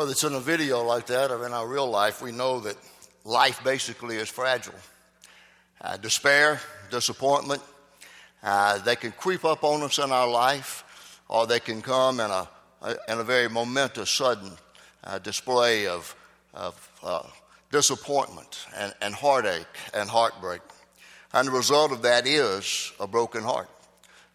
Whether it's in a video like that or in our real life, we know that life basically is fragile. Uh, despair, disappointment, uh, they can creep up on us in our life, or they can come in a, in a very momentous, sudden uh, display of, of uh, disappointment and, and heartache and heartbreak. And the result of that is a broken heart.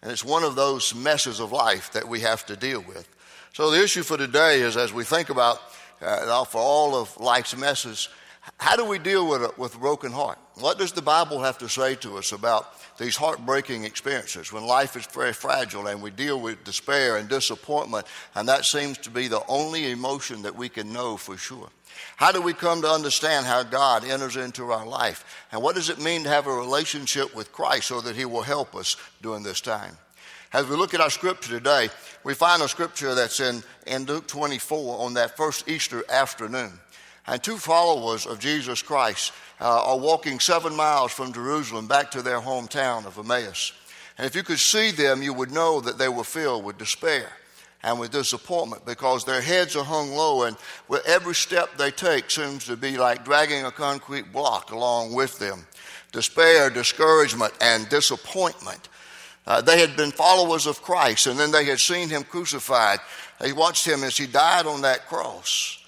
And it's one of those messes of life that we have to deal with. So the issue for today is as we think about, uh, for all of life's messes, how do we deal with a, with a broken heart? What does the Bible have to say to us about these heartbreaking experiences when life is very fragile and we deal with despair and disappointment, and that seems to be the only emotion that we can know for sure? How do we come to understand how God enters into our life? And what does it mean to have a relationship with Christ so that He will help us during this time? As we look at our scripture today, we find a scripture that's in, in Luke 24 on that first Easter afternoon. And two followers of Jesus Christ uh, are walking seven miles from Jerusalem back to their hometown of Emmaus. And if you could see them, you would know that they were filled with despair and with disappointment because their heads are hung low, and with every step they take seems to be like dragging a concrete block along with them. Despair, discouragement, and disappointment. Uh, they had been followers of Christ, and then they had seen him crucified. They watched him as he died on that cross.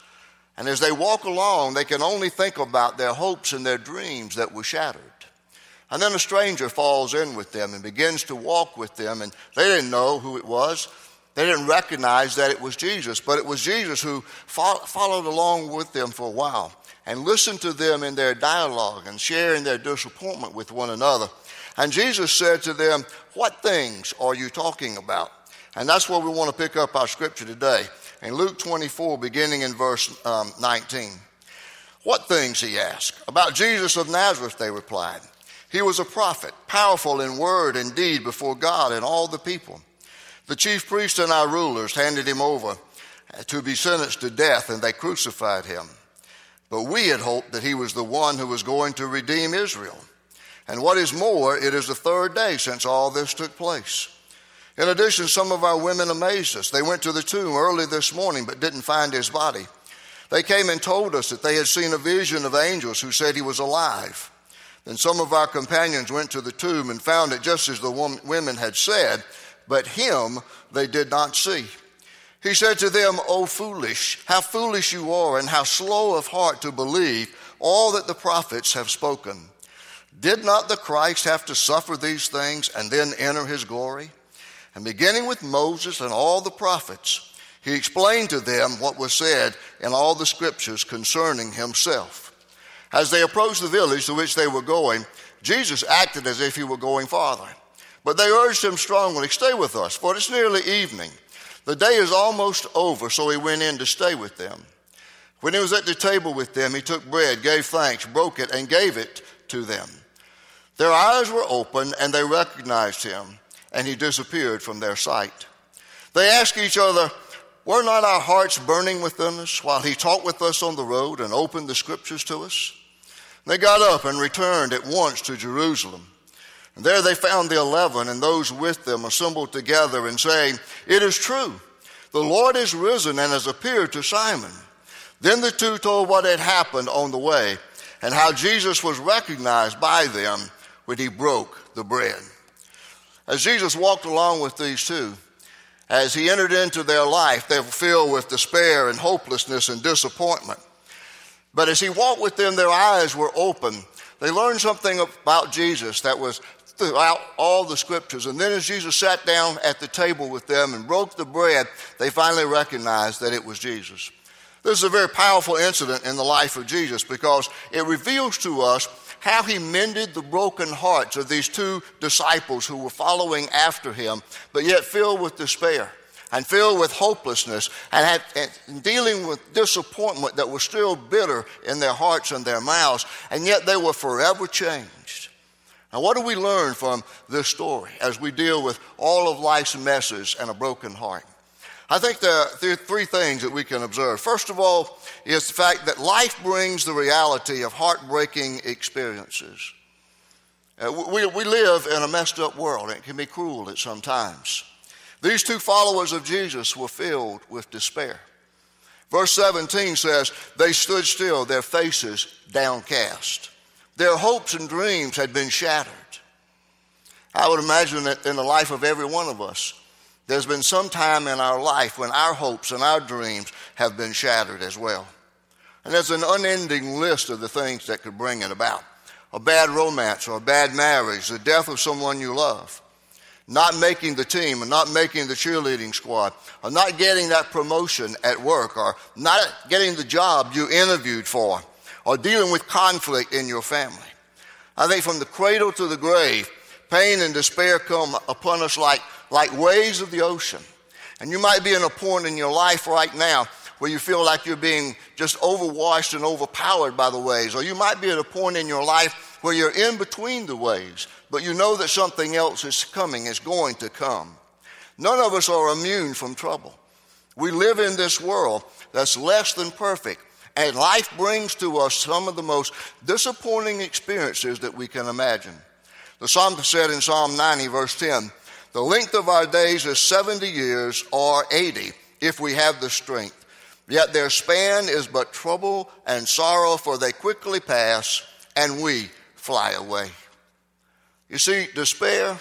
And as they walk along, they can only think about their hopes and their dreams that were shattered. And then a stranger falls in with them and begins to walk with them, and they didn't know who it was. They didn't recognize that it was Jesus, but it was Jesus who followed along with them for a while and listened to them in their dialogue and sharing their disappointment with one another. And Jesus said to them, What things are you talking about? And that's where we want to pick up our scripture today in Luke 24, beginning in verse um, 19. What things, he asked. About Jesus of Nazareth, they replied. He was a prophet, powerful in word and deed before God and all the people. The chief priests and our rulers handed him over to be sentenced to death, and they crucified him. But we had hoped that he was the one who was going to redeem Israel. And what is more, it is the third day since all this took place. In addition, some of our women amazed us. They went to the tomb early this morning but didn't find his body. They came and told us that they had seen a vision of angels who said he was alive. Then some of our companions went to the tomb and found it just as the women had said, but him they did not see. He said to them, O foolish, how foolish you are, and how slow of heart to believe all that the prophets have spoken. Did not the Christ have to suffer these things and then enter his glory? And beginning with Moses and all the prophets, he explained to them what was said in all the scriptures concerning himself. As they approached the village to which they were going, Jesus acted as if he were going farther. But they urged him strongly, Stay with us, for it's nearly evening. The day is almost over, so he went in to stay with them. When he was at the table with them, he took bread, gave thanks, broke it, and gave it to them. Their eyes were open, and they recognized him and he disappeared from their sight. They asked each other, Were not our hearts burning within us while he talked with us on the road and opened the scriptures to us? They got up and returned at once to Jerusalem. And there they found the eleven and those with them assembled together and saying, It is true, the Lord is risen and has appeared to Simon. Then the two told what had happened on the way and how Jesus was recognized by them when he broke the bread. As Jesus walked along with these two, as he entered into their life, they were filled with despair and hopelessness and disappointment. But as he walked with them, their eyes were open. They learned something about Jesus that was throughout all the scriptures. And then as Jesus sat down at the table with them and broke the bread, they finally recognized that it was Jesus. This is a very powerful incident in the life of Jesus because it reveals to us how he mended the broken hearts of these two disciples who were following after him, but yet filled with despair and filled with hopelessness and, had, and dealing with disappointment that was still bitter in their hearts and their mouths, and yet they were forever changed. Now, what do we learn from this story as we deal with all of life's messes and a broken heart? I think there are three things that we can observe. First of all, is the fact that life brings the reality of heartbreaking experiences. Uh, we, we live in a messed up world, and it can be cruel at some times. These two followers of Jesus were filled with despair. Verse 17 says, They stood still, their faces downcast. Their hopes and dreams had been shattered. I would imagine that in the life of every one of us, there's been some time in our life when our hopes and our dreams have been shattered as well. And there's an unending list of the things that could bring it about a bad romance or a bad marriage, the death of someone you love, not making the team and not making the cheerleading squad, or not getting that promotion at work, or not getting the job you interviewed for, or dealing with conflict in your family. I think from the cradle to the grave, pain and despair come upon us like, like waves of the ocean. And you might be in a point in your life right now where you feel like you're being just overwashed and overpowered by the waves. Or you might be at a point in your life where you're in between the waves, but you know that something else is coming, is going to come. None of us are immune from trouble. We live in this world that's less than perfect, and life brings to us some of the most disappointing experiences that we can imagine. The psalmist said in Psalm 90, verse 10, The length of our days is 70 years or 80 if we have the strength. Yet their span is but trouble and sorrow, for they quickly pass, and we fly away. You see, despair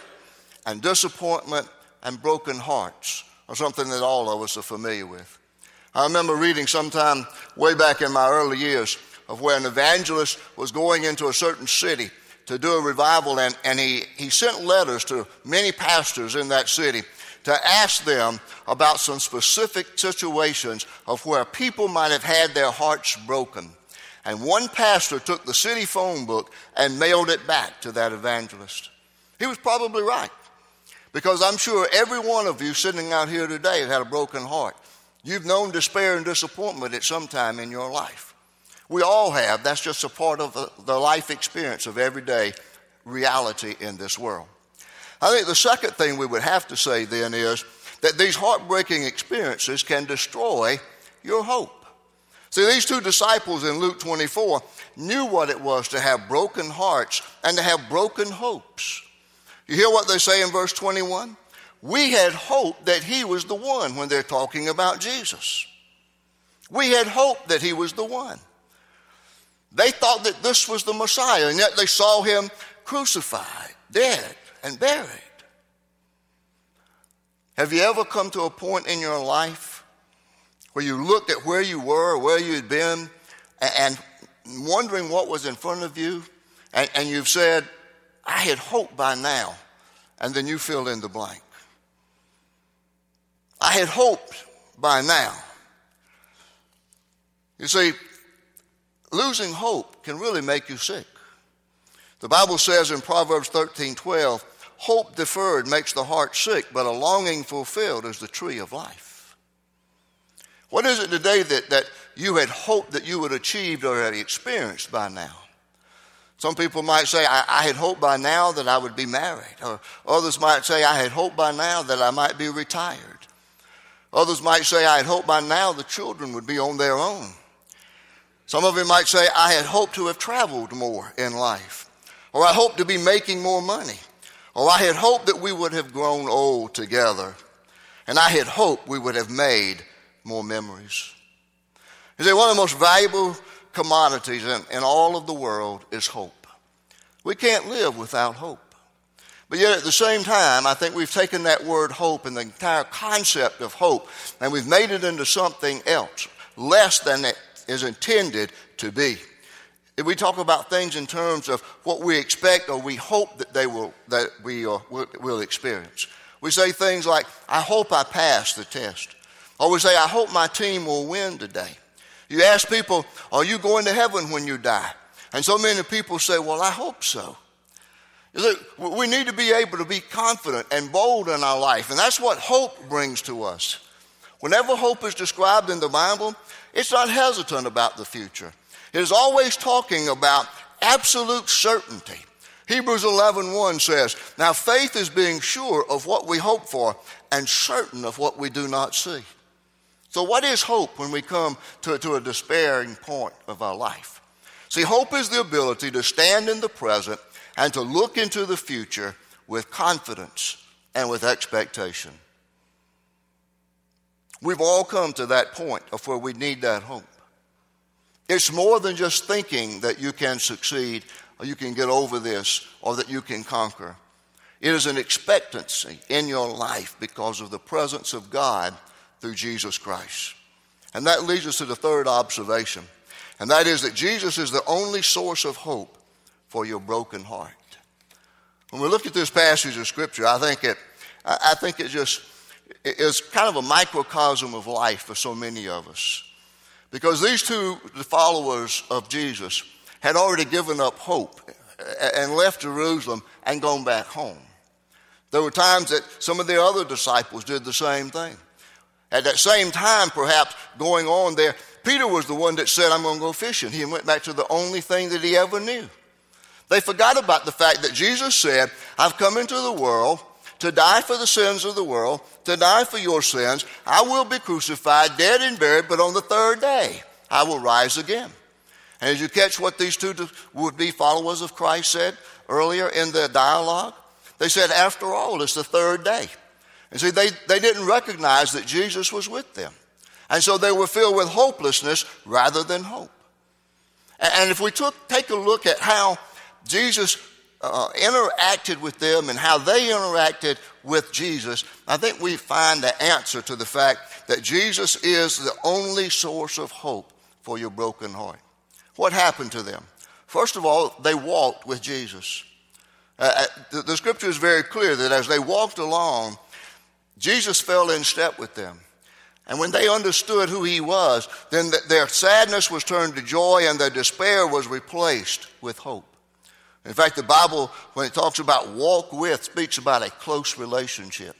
and disappointment and broken hearts are something that all of us are familiar with. I remember reading sometime way back in my early years of where an evangelist was going into a certain city to do a revival, and, and he, he sent letters to many pastors in that city to ask them about some specific situations of where people might have had their hearts broken. And one pastor took the city phone book and mailed it back to that evangelist. He was probably right. Because I'm sure every one of you sitting out here today had a broken heart. You've known despair and disappointment at some time in your life. We all have. That's just a part of the life experience of everyday reality in this world. I think the second thing we would have to say then is that these heartbreaking experiences can destroy your hope. See, these two disciples in Luke 24 knew what it was to have broken hearts and to have broken hopes. You hear what they say in verse 21? We had hoped that he was the one when they're talking about Jesus. We had hoped that he was the one. They thought that this was the Messiah, and yet they saw him crucified, dead and buried. Have you ever come to a point in your life where you looked at where you were, where you had been, and wondering what was in front of you, and, and you've said, I had hoped by now, and then you fill in the blank. I had hoped by now. You see, losing hope can really make you sick. The Bible says in Proverbs 13 12, hope deferred makes the heart sick, but a longing fulfilled is the tree of life. What is it today that, that you had hoped that you would achieve or had experienced by now? Some people might say, I, I, had hoped by now that I would be married. Or others might say, I had hoped by now that I might be retired. Others might say, I had hoped by now the children would be on their own. Some of you might say, I had hoped to have traveled more in life. Or I hoped to be making more money. Or I had hoped that we would have grown old together. And I had hoped we would have made more memories. You see, one of the most valuable commodities in, in all of the world is hope. We can't live without hope. But yet, at the same time, I think we've taken that word hope and the entire concept of hope and we've made it into something else, less than it is intended to be. If we talk about things in terms of what we expect or we hope that they will that we will, will experience, we say things like, "I hope I pass the test," or we say, "I hope my team will win today." You ask people, "Are you going to heaven when you die?" And so many people say, "Well, I hope so." We need to be able to be confident and bold in our life, and that's what hope brings to us. Whenever hope is described in the Bible, it's not hesitant about the future. It is always talking about absolute certainty. Hebrews 11:1 1 says, "Now faith is being sure of what we hope for and certain of what we do not see." So what is hope when we come to, to a despairing point of our life? See, hope is the ability to stand in the present and to look into the future with confidence and with expectation. We've all come to that point of where we need that hope. It's more than just thinking that you can succeed or you can get over this or that you can conquer. It is an expectancy in your life because of the presence of God through Jesus Christ. And that leads us to the third observation, and that is that Jesus is the only source of hope for your broken heart. When we look at this passage of Scripture, I think it, I think it just is kind of a microcosm of life for so many of us. Because these two the followers of Jesus had already given up hope and left Jerusalem and gone back home. There were times that some of the other disciples did the same thing. At that same time, perhaps going on there, Peter was the one that said, I'm going to go fishing. He went back to the only thing that he ever knew. They forgot about the fact that Jesus said, I've come into the world to die for the sins of the world, to die for your sins. I will be crucified, dead and buried, but on the third day I will rise again. And as you catch what these two would be followers of Christ said earlier in the dialogue, they said, after all, it's the third day. And see, they, they didn't recognize that Jesus was with them. And so they were filled with hopelessness rather than hope. And if we took, take a look at how Jesus uh, interacted with them and how they interacted with Jesus, I think we find the answer to the fact that Jesus is the only source of hope for your broken heart. What happened to them? First of all, they walked with Jesus. Uh, uh, the, the scripture is very clear that as they walked along, Jesus fell in step with them. And when they understood who he was, then their sadness was turned to joy and their despair was replaced with hope. In fact, the Bible, when it talks about walk with, speaks about a close relationship.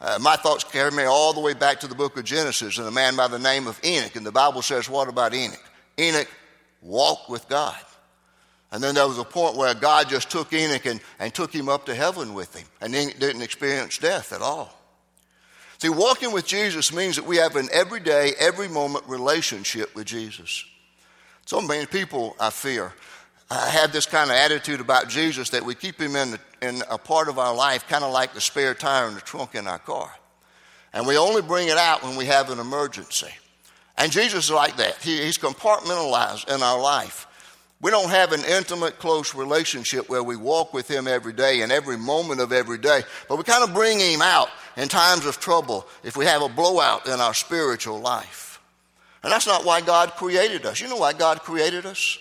Uh, my thoughts carry me all the way back to the book of Genesis and a man by the name of Enoch. And the Bible says, what about Enoch? Enoch walked with God. And then there was a point where God just took Enoch and, and took him up to heaven with him. And Enoch didn't experience death at all. See, walking with Jesus means that we have an everyday, every moment relationship with Jesus. So many people, I fear, have this kind of attitude about Jesus that we keep him in, the, in a part of our life, kind of like the spare tire in the trunk in our car. And we only bring it out when we have an emergency. And Jesus is like that. He, he's compartmentalized in our life. We don't have an intimate, close relationship where we walk with Him every day and every moment of every day, but we kind of bring Him out in times of trouble if we have a blowout in our spiritual life. And that's not why God created us. You know why God created us?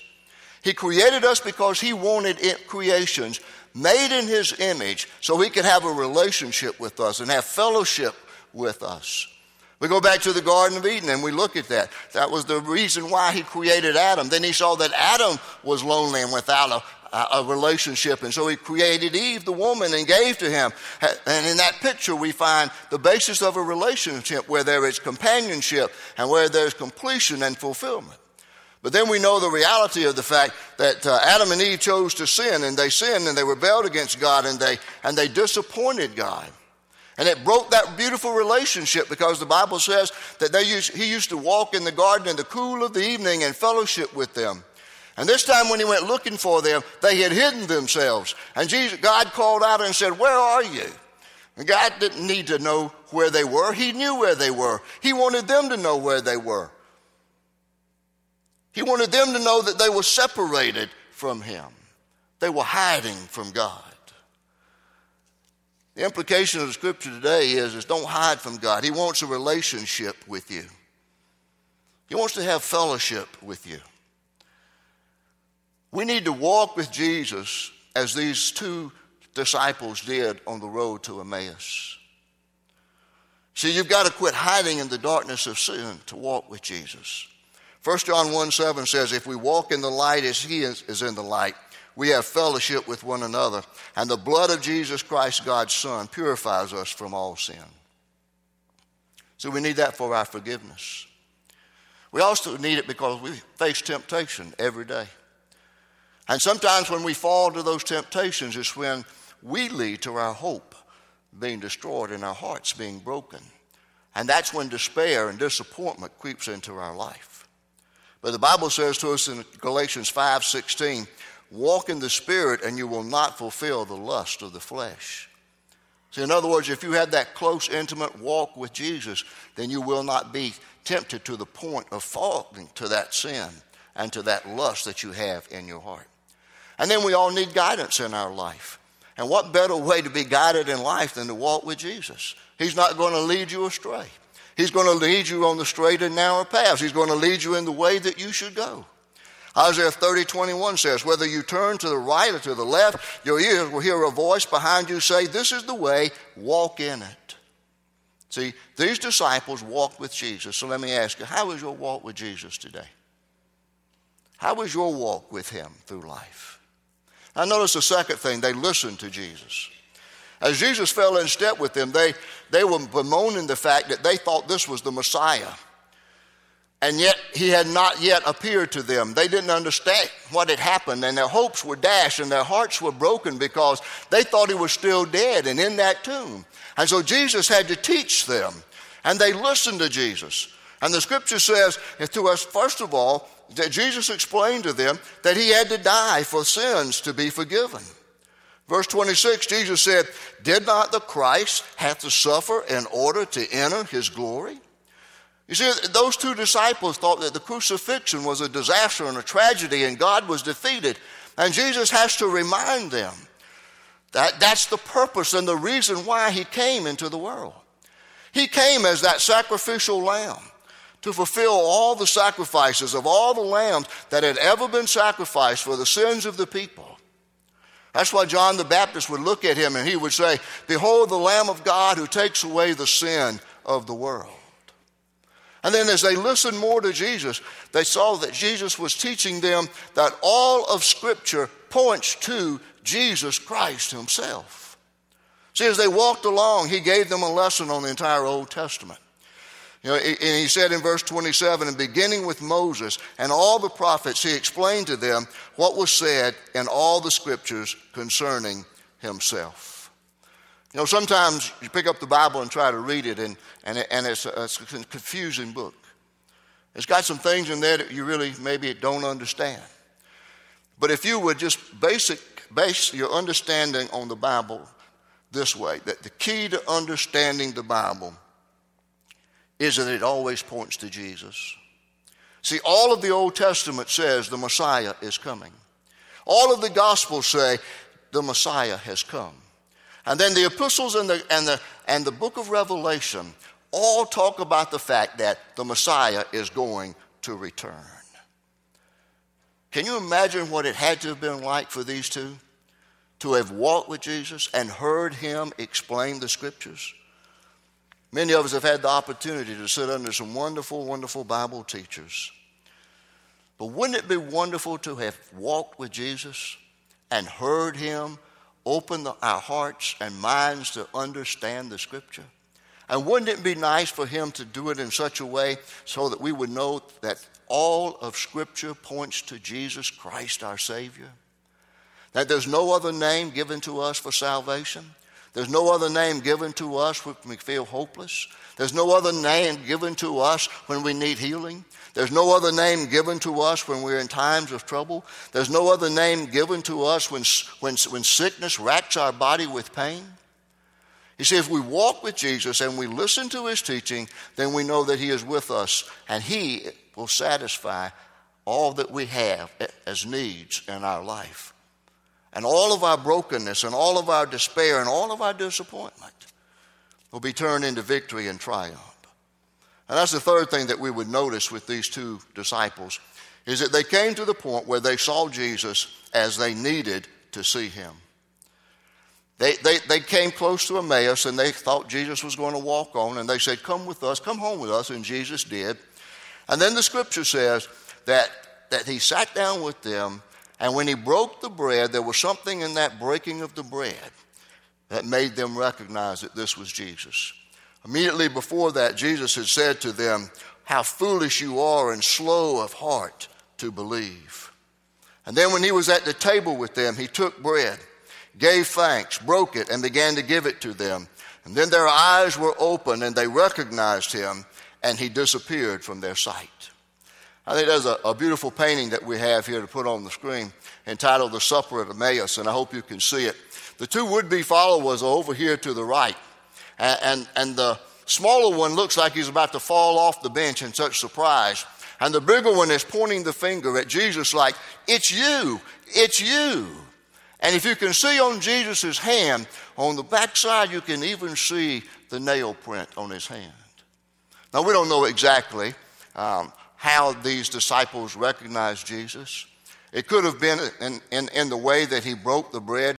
He created us because He wanted creations made in His image so He could have a relationship with us and have fellowship with us. We go back to the Garden of Eden and we look at that. That was the reason why he created Adam. Then he saw that Adam was lonely and without a, a relationship. And so he created Eve, the woman, and gave to him. And in that picture, we find the basis of a relationship where there is companionship and where there's completion and fulfillment. But then we know the reality of the fact that uh, Adam and Eve chose to sin, and they sinned and they rebelled against God, and they, and they disappointed God. And it broke that beautiful relationship because the Bible says that they used, he used to walk in the garden in the cool of the evening and fellowship with them. And this time when he went looking for them, they had hidden themselves. And Jesus, God called out and said, Where are you? And God didn't need to know where they were. He knew where they were. He wanted them to know where they were. He wanted them to know that they were separated from Him. They were hiding from God. The implication of the scripture today is, is don't hide from God. He wants a relationship with you. He wants to have fellowship with you. We need to walk with Jesus as these two disciples did on the road to Emmaus. See, you've got to quit hiding in the darkness of sin to walk with Jesus. 1 John 1 7 says, If we walk in the light as he is, is in the light, we have fellowship with one another, and the blood of Jesus Christ, God's Son, purifies us from all sin. So we need that for our forgiveness. We also need it because we face temptation every day. And sometimes when we fall to those temptations, it's when we lead to our hope being destroyed and our hearts being broken. And that's when despair and disappointment creeps into our life. But the Bible says to us in Galatians 5 16, Walk in the Spirit, and you will not fulfill the lust of the flesh. See, in other words, if you have that close, intimate walk with Jesus, then you will not be tempted to the point of falling to that sin and to that lust that you have in your heart. And then we all need guidance in our life. And what better way to be guided in life than to walk with Jesus? He's not going to lead you astray. He's going to lead you on the straight and narrow paths. He's going to lead you in the way that you should go. Isaiah 30, 21 says, Whether you turn to the right or to the left, your ears will hear a voice behind you say, This is the way, walk in it. See, these disciples walked with Jesus. So let me ask you, how is your walk with Jesus today? How is your walk with Him through life? Now, notice the second thing they listened to Jesus. As Jesus fell in step with them, they, they were bemoaning the fact that they thought this was the Messiah. And yet he had not yet appeared to them. They didn't understand what had happened, and their hopes were dashed, and their hearts were broken because they thought he was still dead and in that tomb. And so Jesus had to teach them, and they listened to Jesus. And the scripture says to us, first of all, that Jesus explained to them that he had to die for sins to be forgiven. Verse 26, Jesus said, Did not the Christ have to suffer in order to enter his glory? You see, those two disciples thought that the crucifixion was a disaster and a tragedy and God was defeated. And Jesus has to remind them that that's the purpose and the reason why he came into the world. He came as that sacrificial lamb to fulfill all the sacrifices of all the lambs that had ever been sacrificed for the sins of the people. That's why John the Baptist would look at him and he would say, Behold the Lamb of God who takes away the sin of the world. And then as they listened more to Jesus, they saw that Jesus was teaching them that all of Scripture points to Jesus Christ Himself. See, as they walked along, He gave them a lesson on the entire Old Testament. You know, and he said in verse 27, and beginning with Moses and all the prophets, he explained to them what was said in all the scriptures concerning himself. You know, sometimes you pick up the Bible and try to read it, and, and, it, and it's, a, it's, a, confusing book. It's got some things in there that you really maybe don't understand. But if you would just basic, base your understanding on the Bible this way, that the key to understanding the Bible is that it always points to Jesus. See, all of the Old Testament says the Messiah is coming. All of the Gospels say the Messiah has come. And then the epistles and the, and, the, and the book of Revelation all talk about the fact that the Messiah is going to return. Can you imagine what it had to have been like for these two to have walked with Jesus and heard him explain the scriptures? Many of us have had the opportunity to sit under some wonderful, wonderful Bible teachers. But wouldn't it be wonderful to have walked with Jesus and heard him open the, our hearts and minds to understand the scripture? And wouldn't it be nice for him to do it in such a way so that we would know that all of scripture points to Jesus Christ, our Savior? That there's no other name given to us for salvation? There's no other name given to us when we feel hopeless. There's no other name given to us when we need healing. There's no other name given to us when we're in times of trouble. There's no other name given to us when, when, when sickness racks our body with pain. You see, if we walk with Jesus and we listen to his teaching, then we know that he is with us and he will satisfy all that we have as needs in our life and all of our brokenness and all of our despair and all of our disappointment will be turned into victory and triumph. And that's the third thing that we would notice with these two disciples is that they came to the point where they saw Jesus as they needed to see him. They, they, they came close to Emmaus and they thought Jesus was going to walk on, and they said, Come with us, come home with us, and Jesus did. And then the scripture says that, that he sat down with them and when he broke the bread, there was something in that breaking of the bread that made them recognize that this was Jesus. Immediately before that, Jesus had said to them, How foolish you are and slow of heart to believe. And then when he was at the table with them, he took bread, gave thanks, broke it, and began to give it to them. And then their eyes were opened and they recognized him, and he disappeared from their sight. I think there's a, a, beautiful painting that we have here to put on the screen entitled The Supper at Emmaus, and I hope you can see it. The two would be followers are over here to the right, and, and, and the smaller one looks like he's about to fall off the bench in such surprise. And the bigger one is pointing the finger at Jesus, like, It's you, it's you. And if you can see on Jesus' hand, on the backside, you can even see the nail print on his hand. Now, we don't know exactly um, how these disciples recognized Jesus. It could have been in, in, in the way that he broke the bread